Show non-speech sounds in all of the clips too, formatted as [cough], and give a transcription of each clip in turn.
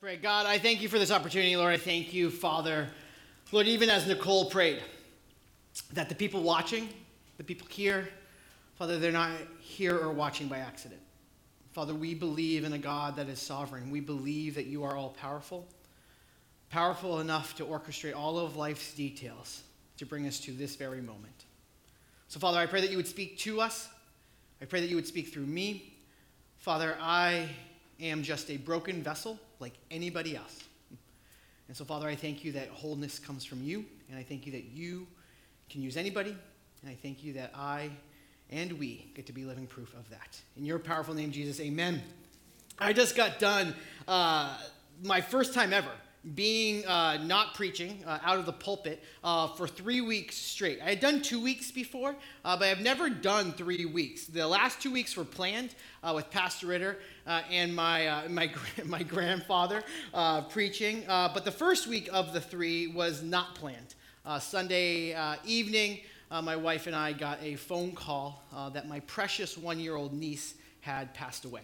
Pray, God, I thank you for this opportunity, Lord. I thank you, Father. Lord, even as Nicole prayed, that the people watching, the people here, Father, they're not here or watching by accident. Father, we believe in a God that is sovereign. We believe that you are all powerful, powerful enough to orchestrate all of life's details to bring us to this very moment. So, Father, I pray that you would speak to us. I pray that you would speak through me. Father, I am just a broken vessel like anybody else. And so, Father, I thank you that wholeness comes from you, and I thank you that you can use anybody, and I thank you that I and we get to be living proof of that. In your powerful name, Jesus, amen. I just got done uh, my first time ever being uh, not preaching uh, out of the pulpit uh, for three weeks straight. I had done two weeks before, uh, but I've never done three weeks. The last two weeks were planned uh, with Pastor Ritter uh, and my, [laughs] my, my grandfather preaching, but the first week of the three was not planned. Sunday evening, my wife and I got a phone call that my precious one year old niece had passed away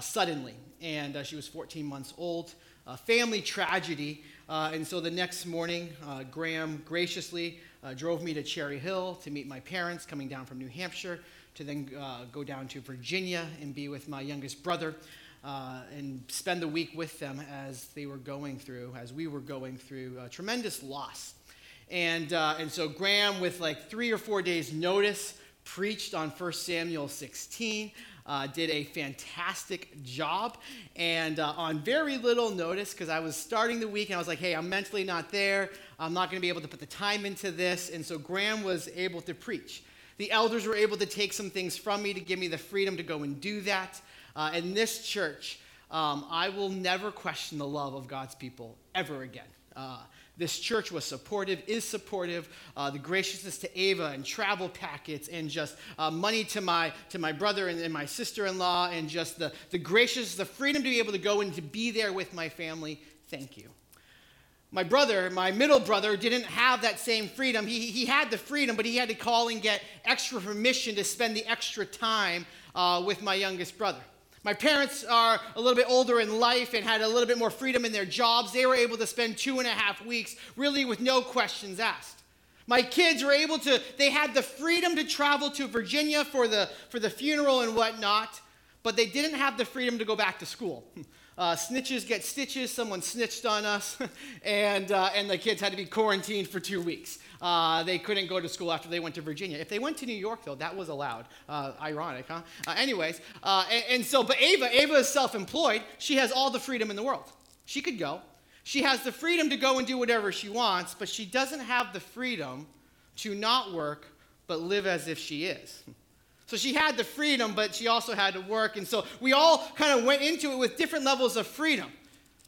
suddenly, and she was 14 months old uh, family tragedy. Uh, and so the next morning, uh, Graham graciously uh, drove me to Cherry Hill to meet my parents coming down from New Hampshire, to then uh, go down to Virginia and be with my youngest brother. Uh, and spend the week with them as they were going through, as we were going through a tremendous loss. And, and so Graham, with like three or four days' notice, preached on 1 Samuel 16 uh, did a fantastic job. And uh, on very little notice, because I was starting the week and I was like, hey, I'm mentally not there. I'm not going to be able to put the time into this. And so Graham was able to preach. The elders were able to take some things from me to give me the freedom to go and do that. Uh, in this church, um, I will never question the love of God's people ever again. This church was supportive, is supportive. Uh, the graciousness to Ava and travel packets and just uh, money to my, to my brother and, and my sister in law and just the, the gracious, the freedom to be able to go and to be there with my family. Thank you. My brother, my middle brother, didn't have that same freedom. He, he had the freedom, but he had to call and get extra permission to spend the extra time uh, with my youngest brother. My parents are a little bit older in life and had a little bit more freedom in their jobs. They were able to spend two and a half weeks really with no questions asked. My kids were able to, they had the freedom to travel to Virginia for the, for the funeral and whatnot, but they didn't have the freedom to go back to school. [laughs] Uh, snitches get stitches. Someone snitched on us, [laughs] and, uh, and the kids had to be quarantined for two weeks. Uh, they couldn't go to school after they went to Virginia. If they went to New York, though, that was allowed. Uh, ironic, huh? Uh, anyways, uh, and, and so, but Ava, Ava is self employed. She has all the freedom in the world. She could go. She has the freedom to go and do whatever she wants, but she doesn't have the freedom to not work but live as if she is. So she had the freedom, but she also had to work. And so we all kind of went into it with different levels of freedom.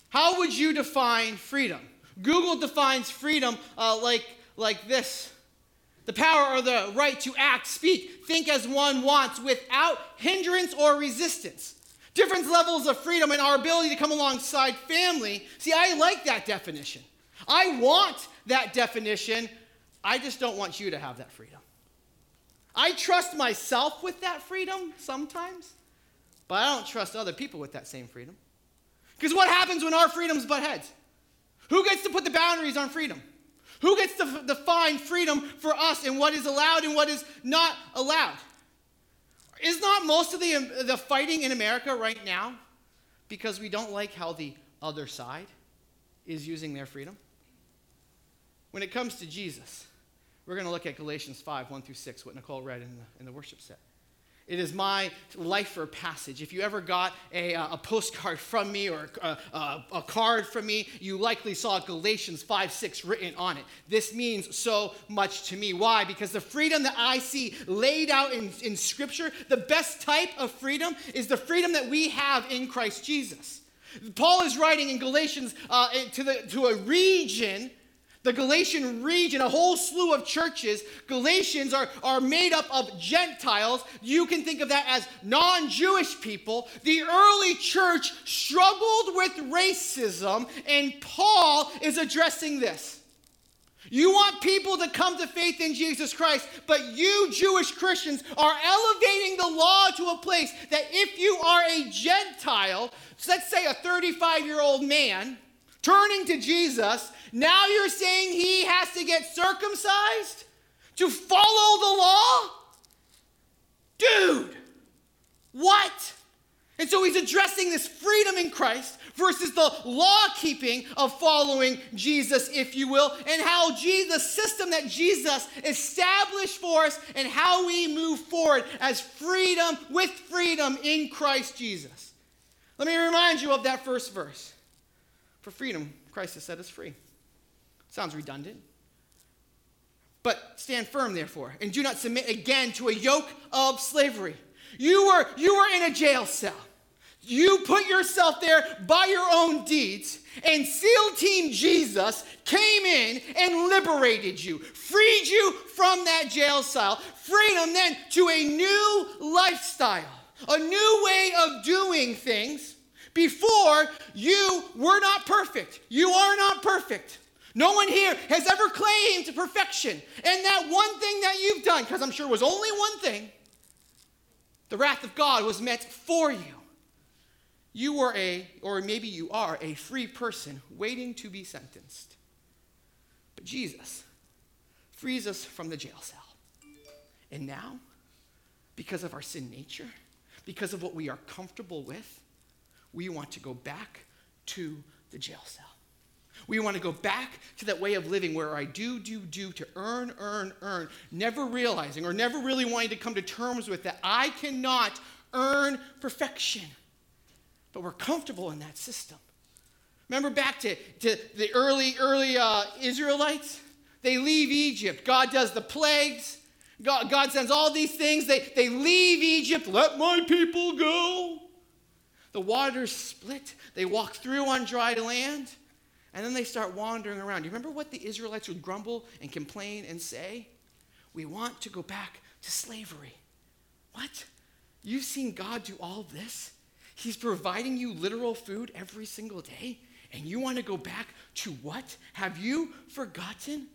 How would you define freedom? Google defines freedom uh, like like this the power or the right to act, speak, think as one wants without hindrance or resistance. Different levels of freedom and our ability to come alongside family. See, I like that definition. I want that definition. I just don't want you to have that freedom. I trust myself with that freedom sometimes, but I don't trust other people with that same freedom. Because what happens when our freedoms butt heads? Who gets to put the boundaries on freedom? Who gets to define freedom for us and what is allowed and what is not allowed? Is not most of the, um, the fighting in America right now because we don't like how the other side is using their freedom? When it comes to Jesus, we're going to look at Galatians 5 1 through 6, what Nicole read in the, in the worship set. It is my lifer passage. If you ever got a, uh, a postcard from me or a, a, a, card from me, you likely saw Galatians 5 6 written on it. This means so much to me. Why? Because the freedom that I see laid out in, in Scripture, the best type of freedom is the freedom that we have in Christ Jesus. Paul is writing in Galatians uh, to, the, to a region the Galatian region, a whole slew of churches, Galatians are, are made up of Gentiles. You can think of that as non Jewish people. The early church struggled with racism, and Paul is addressing this. You want people to come to faith in Jesus Christ, but you Jewish Christians are elevating the law to a place that if you are a Gentile, let's say a 35 year old man, turning to Jesus, now you're saying he has to get circumcised to follow the law? Dude, what? And so he's addressing this freedom in Christ versus the law keeping of following Jesus, if you will, and how Jesus, the system that Jesus established for us and how we move forward as freedom with freedom in Christ Jesus. Let me remind you of that first verse. For freedom, Christ has set us free. Sounds redundant. But stand firm, therefore, and do not submit again to a yoke of slavery. You were, you were in a jail cell. You put yourself there by your own deeds, and SEAL Team Jesus came in and liberated you, freed you from that jail cell, freedom then to a new lifestyle, a new way of doing things. Before, you were not perfect. You are not perfect. No one here has ever claimed perfection. And that one thing that you've done, because I'm sure it was only one thing, the wrath of God was meant for you. You were a, or maybe you are, a free person waiting to be sentenced. But Jesus frees us from the jail cell. And now, because of our sin nature, because of what we are comfortable with, we want to go back to the jail cell. We want to go back to that way of living where I do, do, do to earn, earn, earn, never realizing or never really wanting to come to terms with that I cannot earn perfection but we're comfortable in that system. Remember back to, to the early, early uh, Israelites? They leave Egypt. God does the plagues. God, God sends all these things. They, they leave Egypt. Let my people go. The waters split. They walk through on dry land. And then they start wandering around. You remember what the Israelites would grumble and complain and say? We want to go back to slavery. What? You've seen God do all this? He's providing you literal food every single day, and you want to go back to what? Have you forgotten?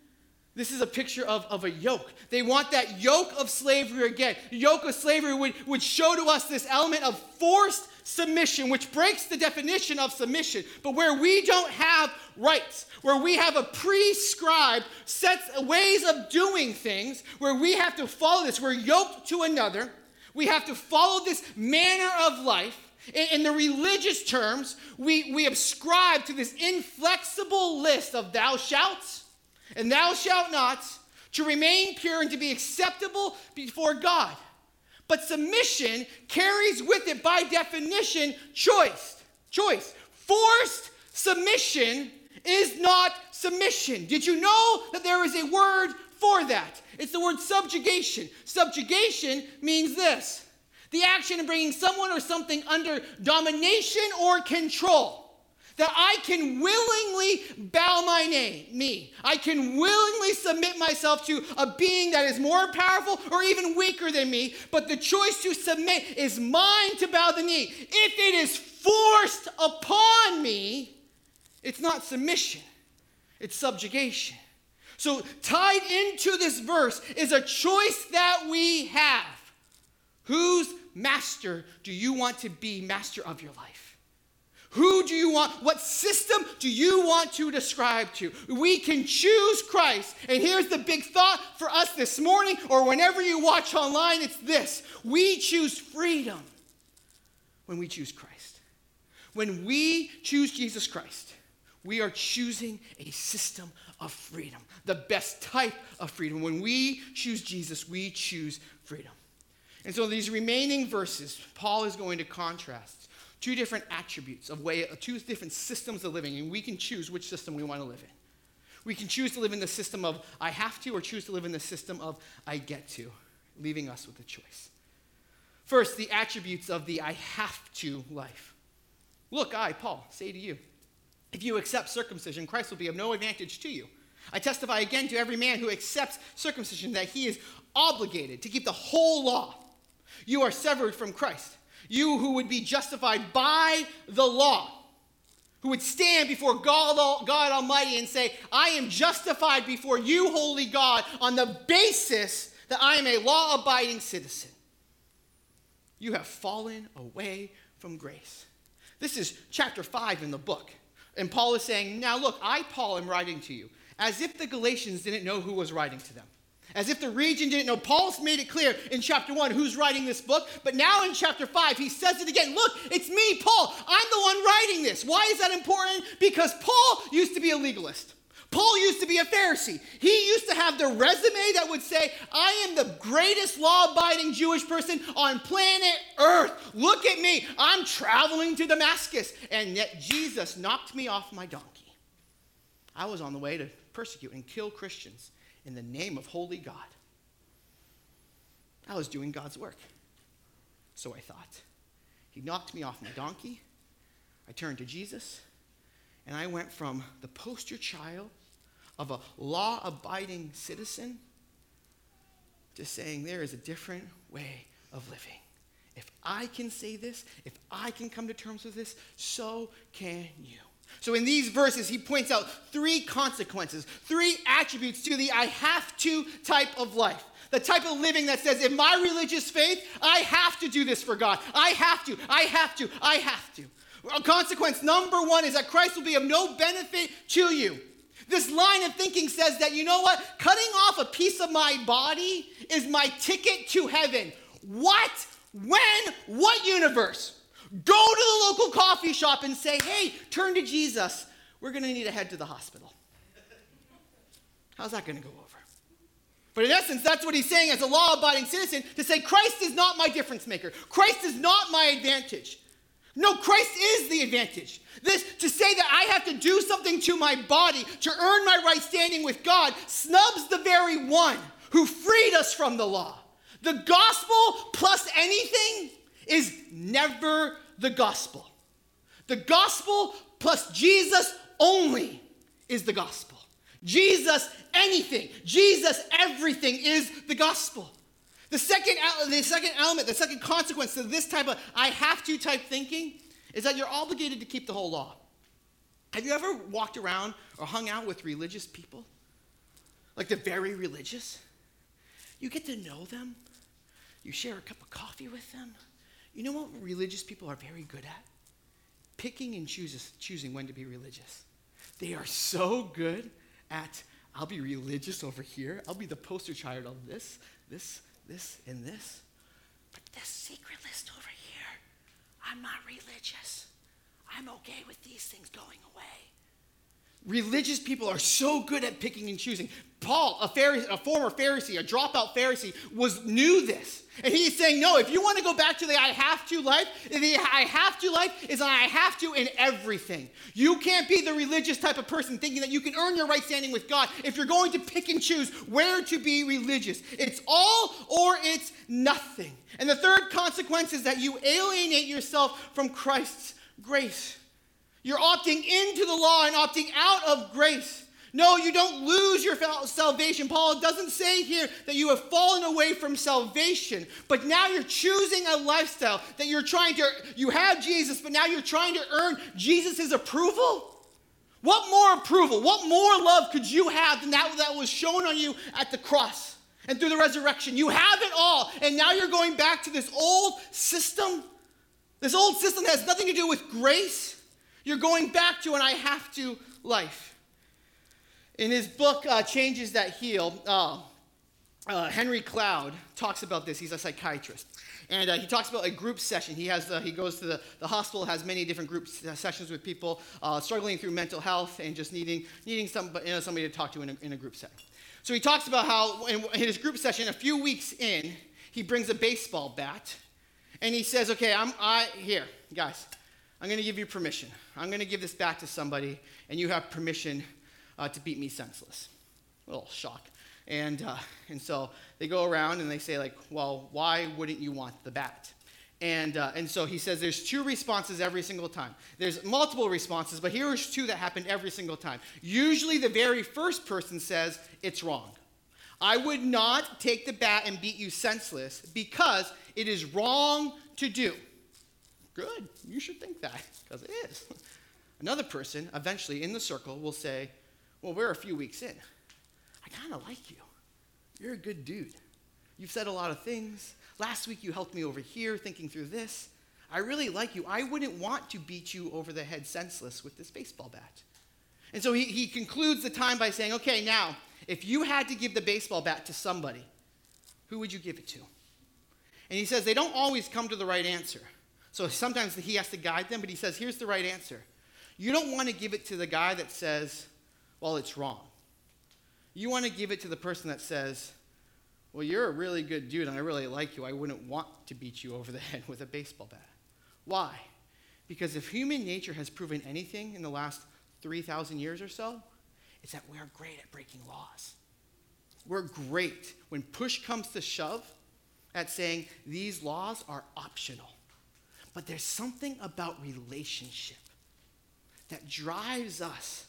This is a picture of, of a yoke. They want that yoke of slavery again. Yoke of slavery would, would show to us this element of forced submission, which breaks the definition of submission. But where we don't have rights, where we have a prescribed sets ways of doing things, where we have to follow this, we're yoked to another. We have to follow this manner of life. In, the religious terms, we, we ascribe to this inflexible list of thou shalt and thou shalt not to remain pure and to be acceptable before God. But submission carries with it, by definition, choice. Choice. Forced submission is not submission. Did you know that there is a word for that? It's the word subjugation. Subjugation means this the action of bringing someone or something under domination or control. That I can willingly bow my name, me. I can willingly submit myself to a being that is more powerful or even weaker than me, but the choice to submit is mine to bow the knee. If it is forced upon me, it's not submission, it's subjugation. So, tied into this verse is a choice that we have. Whose master do you want to be master of your life? Who do you want? What system do you want to describe to? We can choose Christ. And here's the big thought for us this morning or whenever you watch online it's this we choose freedom when we choose Christ. When we choose Jesus Christ, we are choosing a system of freedom, the best type of freedom. When we choose Jesus, we choose freedom. And so these remaining verses, Paul is going to contrast two different attributes of way, two different systems of living, and we can choose which system we want to live in. We can choose to live in the system of I have to, or choose to live in the system of I get to, leaving us with a choice. First, the attributes of the I have to life. Look, I, Paul, say to you, if you accept circumcision, Christ will be of no advantage to you. I testify again to every man who accepts circumcision that he is obligated to keep the whole law. You are severed from Christ. You who would be justified by the law, who would stand before God, God Almighty and say, I am justified before you, holy God, on the basis that I am a law abiding citizen. You have fallen away from grace. This is chapter 5 in the book. And Paul is saying, Now look, I, Paul, am writing to you, as if the Galatians didn't know who was writing to them. As if the region didn't know. Paul's made it clear in chapter 1 who's writing this book, but now in chapter 5, he says it again. Look, it's me, Paul. I'm the one writing this. Why is that important? Because Paul used to be a legalist. Paul used to be a Pharisee. He used to have the resume that would say, I am the greatest law abiding Jewish person on planet Earth. Look at me. I'm traveling to Damascus. And yet Jesus knocked me off my donkey. I was on the way to persecute and kill Christians in the name of holy God. I was doing God's work. So I thought. He knocked me off my donkey. I turned to Jesus. And I went from the poster child of a law abiding citizen to saying there is a different way of living. If I can say this, if I can come to terms with this, so can you. So in these verses, he points out three consequences, three attributes to the I have to type of life. The type of living that says, in my religious faith, I have to do this for God. I have to, I have to, I have to. A Consequence number one is that Christ will be of no benefit to you. This line of thinking says that, you know what? Cutting off a piece of my body is my ticket to heaven. What? When? What universe? Go to the local coffee shop and say, hey, turn to Jesus. We're going to need to head to the hospital. How's that going to go over? But in essence, that's what he's saying as a law abiding citizen to say, Christ is not my difference maker. Christ is not my advantage. No, Christ is the advantage. This to say that I have to do something to my body to earn my right standing with God snubs the very one who freed us from the law. The gospel plus anything is never the gospel. The gospel plus Jesus only is the gospel. Jesus anything, Jesus everything is the gospel. The second, the second element, the second consequence to this type of I have to type thinking is that you're obligated to keep the whole law. Have you ever walked around or hung out with religious people? Like the very religious? You get to know them, you share a cup of coffee with them, you know what religious people are very good at? Picking and chooses, choosing when to be religious. They are so good at, I'll be religious over here. I'll be the poster child of this, this, this, and this. But this secret list over here, I'm not religious. I'm okay with these things going away. Religious people are so good at picking and choosing. Paul, a, Pharisee, a former Pharisee, a dropout Pharisee, was knew this. And he's saying, no, if you want to go back to the I have to life, the I have to life is I have to in everything. You can't be the religious type of person thinking that you can earn your right standing with God if you're going to pick and choose where to be religious. It's all or it's nothing. And the third consequence is that you alienate yourself from Christ's grace. You're opting into the law and opting out of grace. No, you don't lose your salvation. Paul doesn't say here that you have fallen away from salvation, but now you're choosing a lifestyle that you're trying to, you have Jesus, but now you're trying to earn Jesus' approval. What more approval, what more love could you have than that that was shown on you at the cross and through the resurrection? You have it all, and now you're going back to this old system. This old system has nothing to do with grace. You're going back to an I have to life. In his book, uh, Changes That Heal, uh, uh, Henry Cloud talks about this. He's a psychiatrist. And uh, he talks about a group session. He, has he goes to the, the hospital, has many different group sessions with people uh, struggling through mental health and just needing, needing some, you know, somebody to talk to in a, in a group setting. So he talks about how in his group session, a few weeks in, he brings a baseball bat and he says, Okay, I'm I, here, guys, I'm going to give you permission. I'm going to give this back to somebody, and you have permission uh, to beat me senseless. A little shock. And, uh, and so they go around and they say, like, well, why wouldn't you want the bat? And, uh, and so he says there's two responses every single time. There's multiple responses, but here's two that happen every single time. Usually the very first person says, it's wrong. I would not take the bat and beat you senseless because it is wrong to do. Good. You should think that, because it is. [laughs] Another person, eventually in the circle, will say, Well, we're a few weeks in. I kind of like you. You're a good dude. You've said a lot of things. Last week you helped me over here thinking through this. I really like you. I wouldn't want to beat you over the head senseless with this baseball bat. And so he, he concludes the time by saying, Okay, now, if you had to give the baseball bat to somebody, who would you give it to? And he says they don't always come to the right answer. So sometimes he has to guide them, but he says, Here's the right answer. You don't want to give it to the guy that says, Well, it's wrong. You want to give it to the person that says, Well, you're a really good dude and I really like you. I wouldn't want to beat you over the [laughs] head with a baseball bat. Why? Because if human nature has proven anything in the last 3,000 years or so, it's that we're great at breaking laws. We're great when push comes to shove at saying these laws are optional. But there's something about relationship that drives us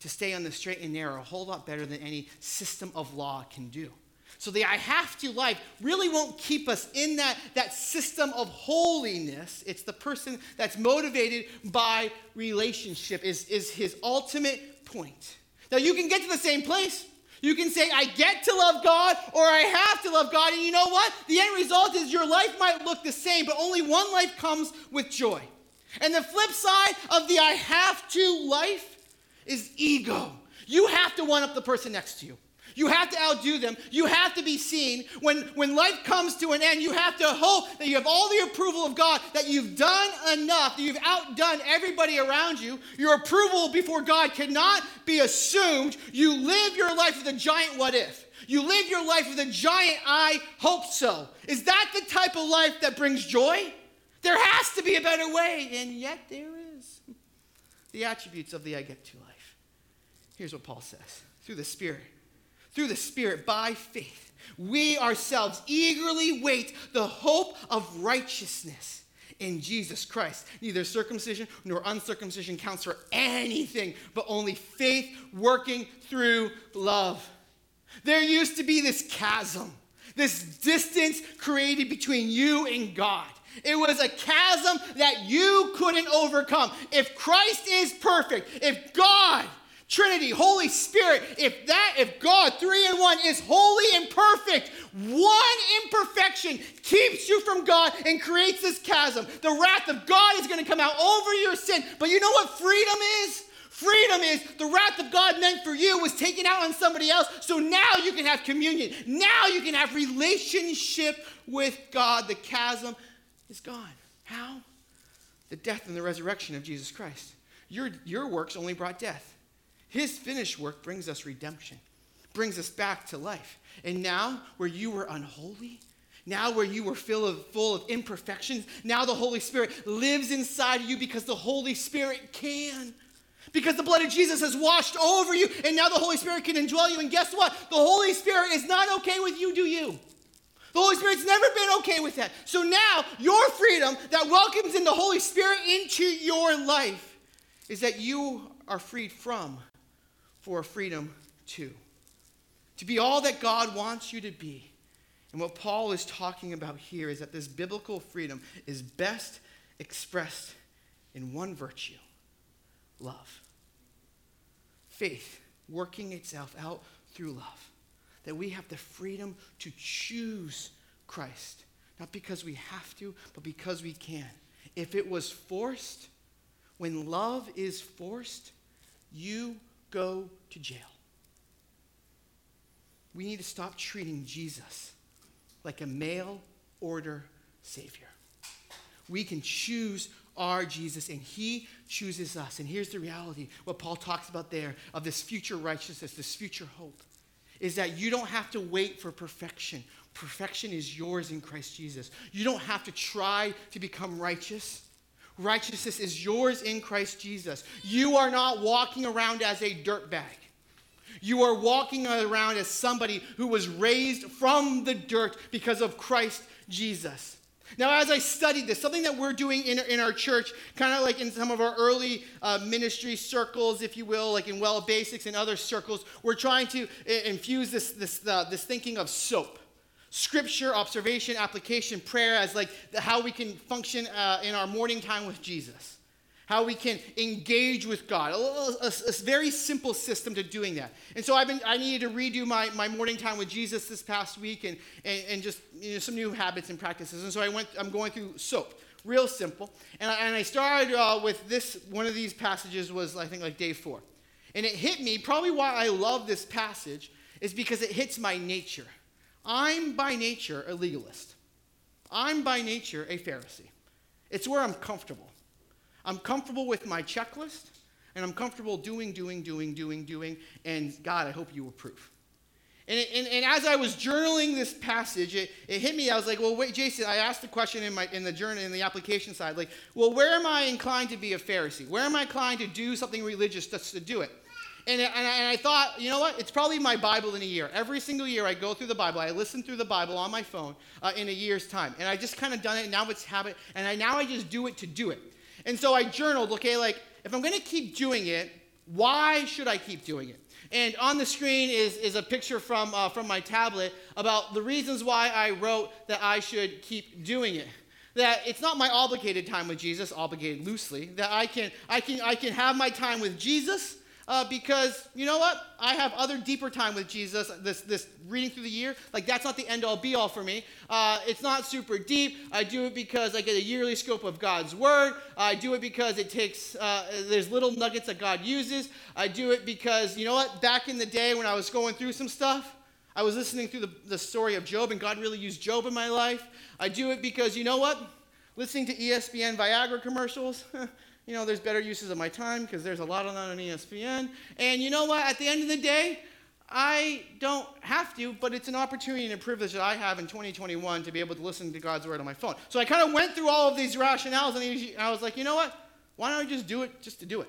to stay on the straight and narrow a whole lot better than any system of law can do. So the I have to life really won't keep us in that, that system of holiness. It's the person that's motivated by relationship is, is his ultimate point. Now you can get to the same place. You can say, I get to love God or I have to love God. And you know what? The end result is your life might look the same, but only one life comes with joy. And the flip side of the I have to life is ego. You have to one up the person next to you. You have to outdo them. You have to be seen. When, when life comes to an end, you have to hope that you have all the approval of God, that you've done enough, that you've outdone everybody around you. Your approval before God cannot be assumed. You live your life with a giant what if. You live your life with a giant I hope so. Is that the type of life that brings joy? There has to be a better way, and yet there is. The attributes of the I get to life. Here's what Paul says through the Spirit through the Spirit by faith, we ourselves eagerly wait the hope of righteousness in Jesus Christ. Neither circumcision nor uncircumcision counts for anything, but only faith working through love. There used to be this chasm, this distance created between you and God. It was a chasm that you couldn't overcome. If Christ is perfect, if God Trinity, Holy Spirit, if that, if God, three in one, is holy and perfect, one imperfection keeps you from God and creates this chasm. The wrath of God is going to come out over your sin. But you know what freedom is? Freedom is the wrath of God meant for you was taken out on somebody else. So now you can have communion. Now you can have relationship with God. The chasm is gone. How? The death and the resurrection of Jesus Christ. Your, your works only brought death. His finished work brings us redemption, brings us back to life. And now, where you were unholy, now where you were full of, full of imperfections, now the Holy Spirit lives inside of you because the Holy Spirit can. Because the blood of Jesus has washed over you, and now the Holy Spirit can indwell you. And guess what? The Holy Spirit is not okay with you, do you? The Holy Spirit's never been okay with that. So now, your freedom that welcomes in the Holy Spirit into your life is that you are freed from for freedom too. To be all that God wants you to be. And what Paul is talking about here is that this biblical freedom is best expressed in one virtue love. Faith working itself out through love. That we have the freedom to choose Christ. Not because we have to, but because we can. If it was forced, when love is forced, you go to jail. We need to stop treating Jesus like a mail order Savior. We can choose our Jesus, and He chooses us. And here's the reality what Paul talks about there of this future righteousness, this future hope, is that you don't have to wait for perfection. Perfection is yours in Christ Jesus. You don't have to try to become righteous. Righteousness is yours in Christ Jesus. You are not walking around as a dirtbag. You are walking around as somebody who was raised from the dirt because of Christ Jesus. Now, as I studied this, something that we're doing in, in our church, kind of like in some of our early uh, ministry circles, if you will, like in Well Basics and other circles, we're trying to infuse this, this, uh, this thinking of soap scripture, observation, application, prayer as like the, how we can function uh, in our morning time with Jesus. how we can engage with God. A, a, a, very simple system to doing that. And so I've been, I needed to redo my, my morning time with Jesus this past week and, and, and just you know, some new habits and practices. And so I went, I'm going through SOAP, real simple. And I, and I started uh, with this, one of these passages was, I think, like day four. And it hit me, probably why I love this passage is because it hits my nature. I'm by nature a legalist. I'm by nature a Pharisee. It's where I'm comfortable. I'm comfortable with my checklist, and I'm comfortable doing, doing, doing, doing, doing, and God, I hope you approve. And, and, and as I was journaling this passage, it, it hit me. I was like, well, wait, Jason, I asked the question in, my, in the journal, in the application side, like, well, where am I inclined to be a Pharisee? Where am I inclined to do something religious just to do it? And, and, I, and I thought, you know what? It's probably my Bible in a year. Every single year I go through the Bible. I listen through the Bible on my phone uh, in a year's time. And I just kind of done it, now it's habit. And I, now I just do it to do it. And so I journaled, okay, like, if I'm going to keep doing it, why should I keep doing it? And on the screen is, is a picture from, uh, from my tablet about the reasons why I wrote that I should keep doing it. That it's not my obligated time with Jesus, obligated loosely, that I can, I can, I can have my time with Jesus uh, because you know what? I have other deeper time with Jesus. This, this reading through the year, like that's not the end all be all for me. Uh, it's not super deep. I do it because I get a yearly scope of God's word. I do it because it takes, uh, there's little nuggets that God uses. I do it because, you know what? Back in the day when I was going through some stuff, I was listening through the, the story of Job, and God really used Job in my life. I do it because, you know what? Listening to ESPN Viagra commercials. [laughs] you know, there's better uses of my time because there's a lot of that on ESPN. And you know what? At the end of the day, I don't have to, but it's an opportunity and a privilege that I have in 2021 to be able to listen to God's word on my phone. So I kind of went through all of these rationales and I was like, you know what? Why don't I just do it just to do it?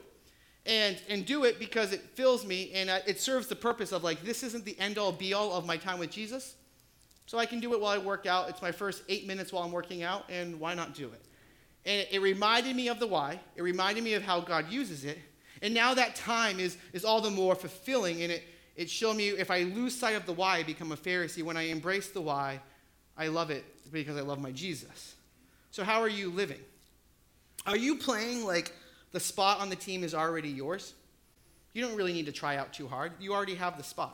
And, and do it because it fills me and it serves the purpose of like, this isn't the end all be all of my time with Jesus. So I can do it while I work out. It's my first eight minutes while I'm working out, and why not do it? And it, reminded me of the why. It reminded me of how God uses it. And now that time is, is all the more fulfilling. And it, it showed me if I lose sight of the why, I become a Pharisee. When I embrace the why, I love it because I love my Jesus. So, how are you living? Are you playing like the spot on the team is already yours? You don't really need to try out too hard. You already have the spot.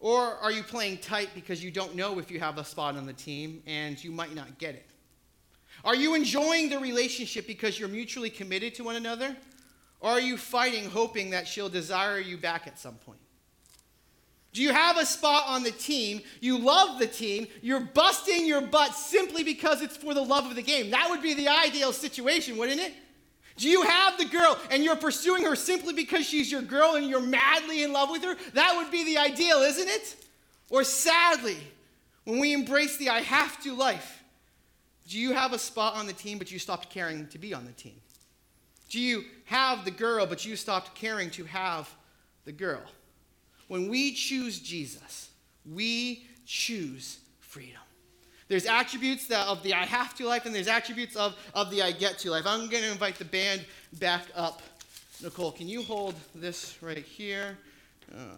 Or are you playing tight because you don't know if you have a spot on the team and you might not get it? Are you enjoying the relationship because you're mutually committed to one another? Or are you fighting, hoping that she'll desire you back at some point? Do you have a spot on the team? You love the team. You're busting your butt simply because it's for the love of the game. That would be the ideal situation, wouldn't it? Do you have the girl and you're pursuing her simply because she's your girl and you're madly in love with her? That would be the ideal, isn't it? Or sadly, when we embrace the I have to life, do you have a spot on the team, but you stopped caring to be on the team? Do you have the girl, but you stopped caring to have the girl? When we choose Jesus, we choose freedom. There's attributes that of the I have to life, and there's attributes of, of the I get to life. I'm going to invite the band back up. Nicole, can you hold this right here? Uh,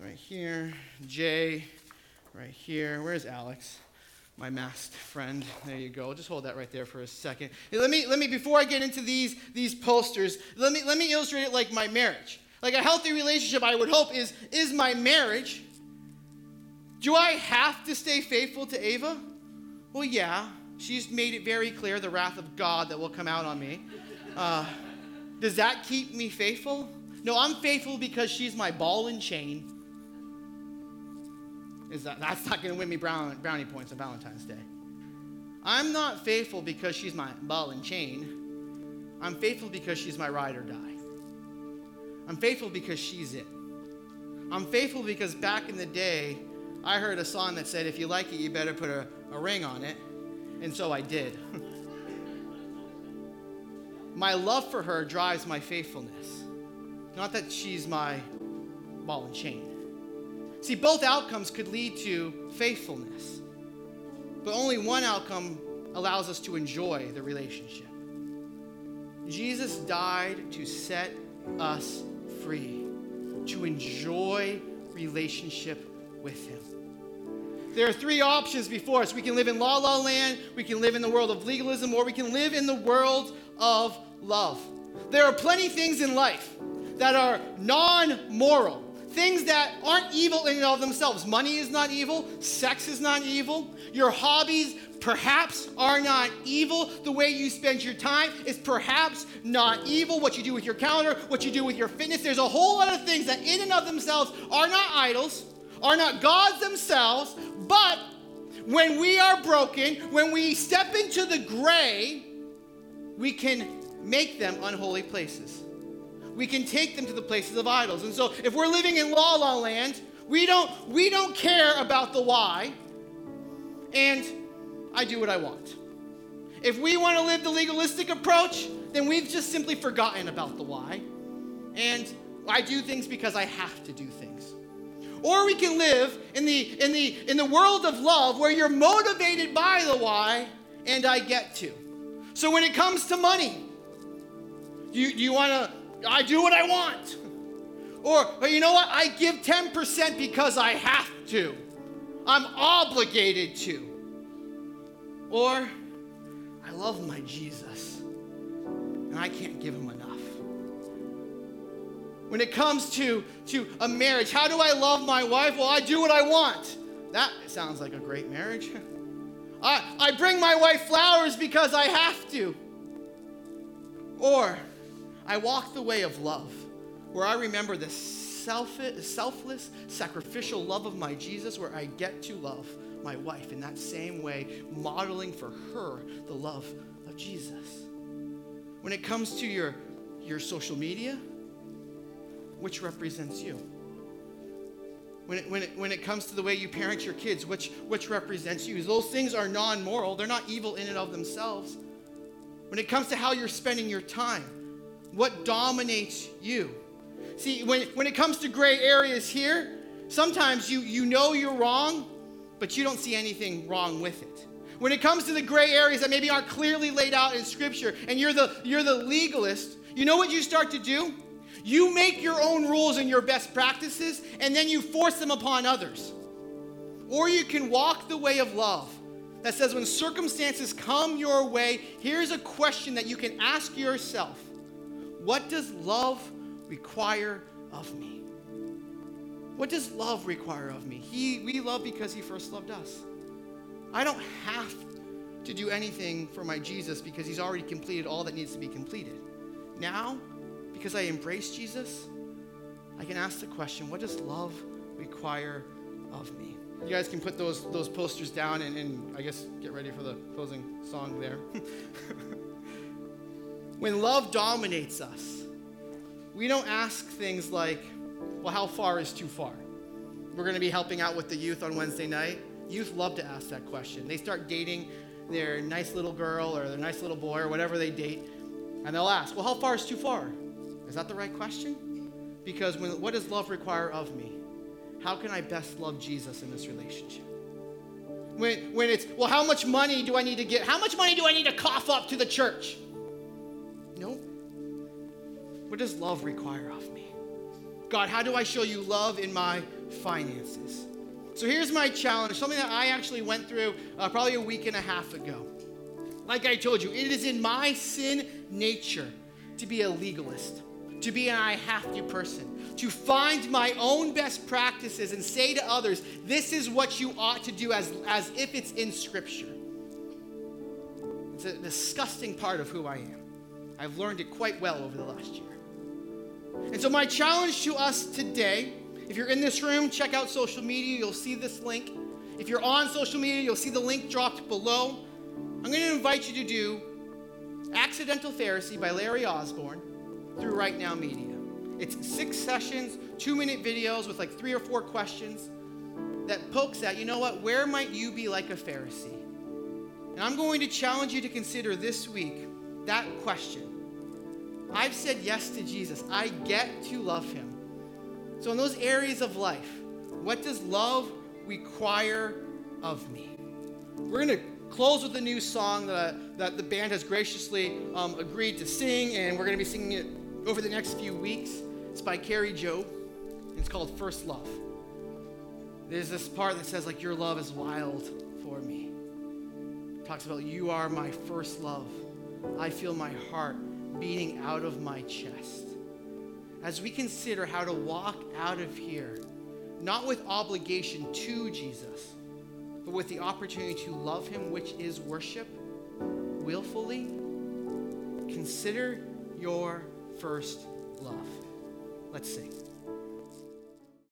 right here. Jay, right here. Where's Alex? My masked friend. There you go. Just hold that right there for a second. Let me, let me before I get into these, these posters, let me, let me illustrate it like my marriage. Like a healthy relationship, I would hope, is, is my marriage. Do I have to stay faithful to Ava? Well, yeah. She's made it very clear the wrath of God that will come out on me. Uh, does that keep me faithful? No, I'm faithful because she's my ball and chain is that that's not going to win me brownie points on Valentine's Day. I'm not faithful because she's my ball and chain. I'm faithful because she's my ride or die. I'm faithful because she's it. I'm faithful because back in the day, I heard a song that said, if you like it, you better put a, a ring on it. And so I did. [laughs] my love for her drives my faithfulness. Not that she's my ball and chain. See, both outcomes could lead to faithfulness, but only one outcome allows us to enjoy the relationship. Jesus died to set us free, to enjoy relationship with Him. There are three options before us. We can live in la la land, we can live in the world of legalism, or we can live in the world of love. There are plenty things in life that are non moral, things that aren't evil in and of themselves. Money is not evil, sex is not evil, your hobbies perhaps are not evil. The way you spend your time is perhaps not evil. What you do with your calendar, what you do with your fitness, there's a whole lot of things that in and of themselves are not idols, are not gods themselves, but when we are broken, when we step into the gray, we can make them unholy places. We can take them to the places of idols. And so if we're living in la la land, we don't, we don't care about the why, and I do what I want. If we want to live the legalistic approach, then we've just simply forgotten about the why. And I do things because I have to do things. Or we can live in the, in the, in the world of love where you're motivated by the why and I get to. So when it comes to money, do you, you want to, I do what I want. Or, or you know what? I give 10% because I have to. I'm obligated to. Or, I love my Jesus and I can't give him enough. When it comes to, to a marriage, how do I love my wife? Well, I do what I want. That sounds like a great marriage. [laughs] I, I bring my wife flowers because I have to. Or I walk the way of love, where I remember the selfless, sacrificial love of my Jesus, where I get to love my wife in that same way, modeling for her the love of Jesus. When it comes to your, your social media, which represents you? When it, when, it, when it comes to the way you parent your kids, which, which represents you? Those things are non moral, they're not evil in and of themselves. When it comes to how you're spending your time, what dominates you? See, when, when it comes to gray areas here, sometimes you, you know you're wrong, but you don't see anything wrong with it. When it comes to the gray areas that maybe aren't clearly laid out in Scripture, and you're the, you're the legalist, you know what you start to do? You make your own rules and your best practices, and then you force them upon others. Or you can walk the way of love that says, when circumstances come your way, here's a question that you can ask yourself What does love require of me? What does love require of me? He, we love because he first loved us. I don't have to do anything for my Jesus because he's already completed all that needs to be completed. Now, because I embrace Jesus, I can ask the question what does love require of me? You guys can put those, those posters down and, and I guess get ready for the closing song there. [laughs] when love dominates us, we don't ask things like, well, how far is too far? We're going to be helping out with the youth on Wednesday night. Youth love to ask that question. They start dating their nice little girl or their nice little boy or whatever they date, and they'll ask, well, how far is too far? Is that the right question? Because when, what does love require of me? How can I best love Jesus in this relationship? When, when it's, well, how much money do I need to get? How much money do I need to cough up to the church? What does love require of me? God, how do I show you love in my finances? So here's my challenge, something that I actually went through uh, probably a week and a half ago. Like I told you, it is in my sin nature to be a legalist to be an I have to person, to find my own best practices and say to others, this is what you ought to do as, as if it's in Scripture. It's a disgusting part of who I am. I've learned it quite well over the last year. And so, my challenge to us today if you're in this room, check out social media, you'll see this link. If you're on social media, you'll see the link dropped below. I'm going to invite you to do Accidental Pharisee by Larry Osborne through Right Now Media. It's six sessions, two minute videos with like three or four questions that pokes at, you know what, where might you be like a Pharisee? And I'm going to challenge you to consider this week that question. I've said yes to Jesus. I get to love him. So, in those areas of life, what does love require of me? We're going to close with a new song that, that the band has graciously um, agreed to sing, and we're going to be singing it over the next few weeks. It's by Kari Jobe. It's called First Love. There's this part that says, like, your love is wild for me. It talks about you are my first love. I feel my heart beating out of my chest. As we consider how to walk out of here, not with obligation to Jesus, but with the opportunity to love Him, which is worship, willfully, consider your first love. Let's sing.